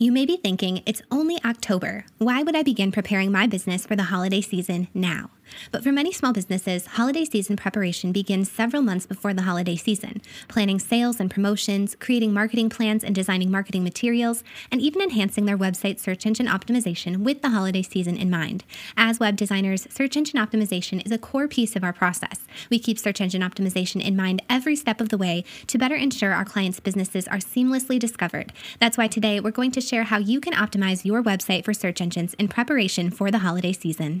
You may be thinking, it's only October. Why would I begin preparing my business for the holiday season now? But for many small businesses, holiday season preparation begins several months before the holiday season, planning sales and promotions, creating marketing plans and designing marketing materials, and even enhancing their website search engine optimization with the holiday season in mind. As web designers, search engine optimization is a core piece of our process. We keep search engine optimization in mind every step of the way to better ensure our clients' businesses are seamlessly discovered. That's why today we're going to share how you can optimize your website for search engines in preparation for the holiday season.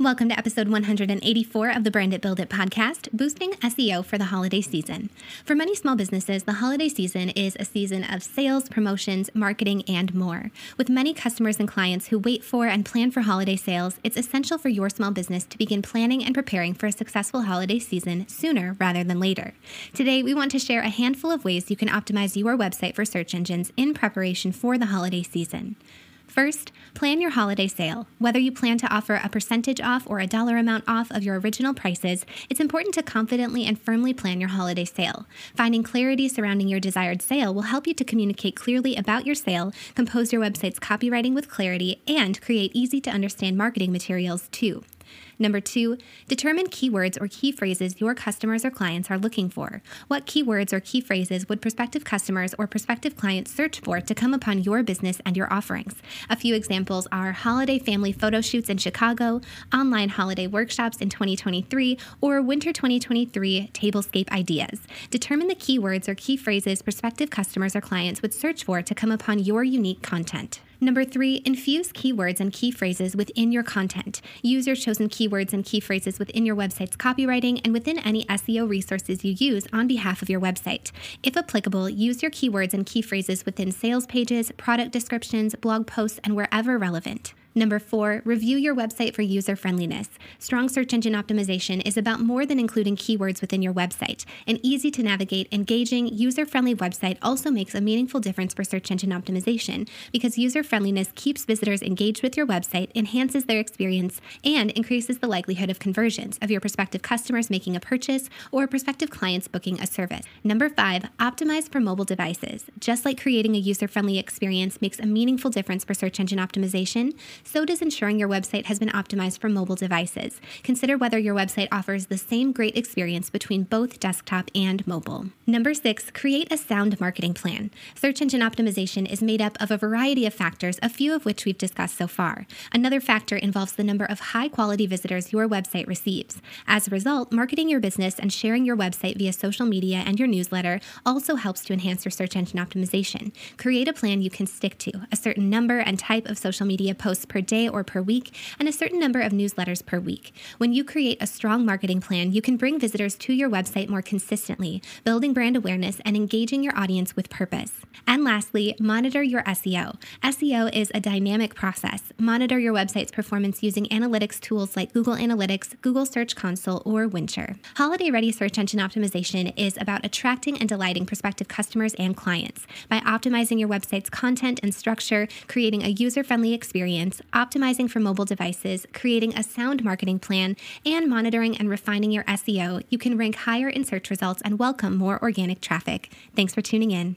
Welcome to episode 184 of the Brand It Build It podcast, boosting SEO for the holiday season. For many small businesses, the holiday season is a season of sales, promotions, marketing, and more. With many customers and clients who wait for and plan for holiday sales, it's essential for your small business to begin planning and preparing for a successful holiday season sooner rather than later. Today, we want to share a handful of ways you can optimize your website for search engines in preparation for the holiday season. First, plan your holiday sale. Whether you plan to offer a percentage off or a dollar amount off of your original prices, it's important to confidently and firmly plan your holiday sale. Finding clarity surrounding your desired sale will help you to communicate clearly about your sale, compose your website's copywriting with clarity, and create easy to understand marketing materials too. Number two, determine keywords or key phrases your customers or clients are looking for. What keywords or key phrases would prospective customers or prospective clients search for to come upon your business and your offerings? A few examples are holiday family photo shoots in Chicago, online holiday workshops in 2023, or winter 2023 tablescape ideas. Determine the keywords or key phrases prospective customers or clients would search for to come upon your unique content. Number three, infuse keywords and key phrases within your content. Use your chosen keywords and key phrases within your website's copywriting and within any SEO resources you use on behalf of your website. If applicable, use your keywords and key phrases within sales pages, product descriptions, blog posts, and wherever relevant. Number four, review your website for user friendliness. Strong search engine optimization is about more than including keywords within your website. An easy to navigate, engaging, user friendly website also makes a meaningful difference for search engine optimization because user friendliness keeps visitors engaged with your website, enhances their experience, and increases the likelihood of conversions of your prospective customers making a purchase or prospective clients booking a service. Number five, optimize for mobile devices. Just like creating a user friendly experience makes a meaningful difference for search engine optimization, so does ensuring your website has been optimized for mobile devices. Consider whether your website offers the same great experience between both desktop and mobile. Number six, create a sound marketing plan. Search engine optimization is made up of a variety of factors, a few of which we've discussed so far. Another factor involves the number of high quality visitors your website receives. As a result, marketing your business and sharing your website via social media and your newsletter also helps to enhance your search engine optimization. Create a plan you can stick to, a certain number and type of social media posts per day or per week, and a certain number of newsletters per week. When you create a strong marketing plan, you can bring visitors to your website more consistently, building brand awareness and engaging your audience with purpose. And lastly, monitor your SEO. SEO is a dynamic process. Monitor your website's performance using analytics tools like Google Analytics, Google Search Console, or Windshare. Holiday Ready Search Engine Optimization is about attracting and delighting prospective customers and clients by optimizing your website's content and structure, creating a user friendly experience, optimizing for mobile devices, creating a sound marketing plan, and monitoring and refining your SEO. You can rank higher in search results and welcome more organic traffic. Thanks for tuning in.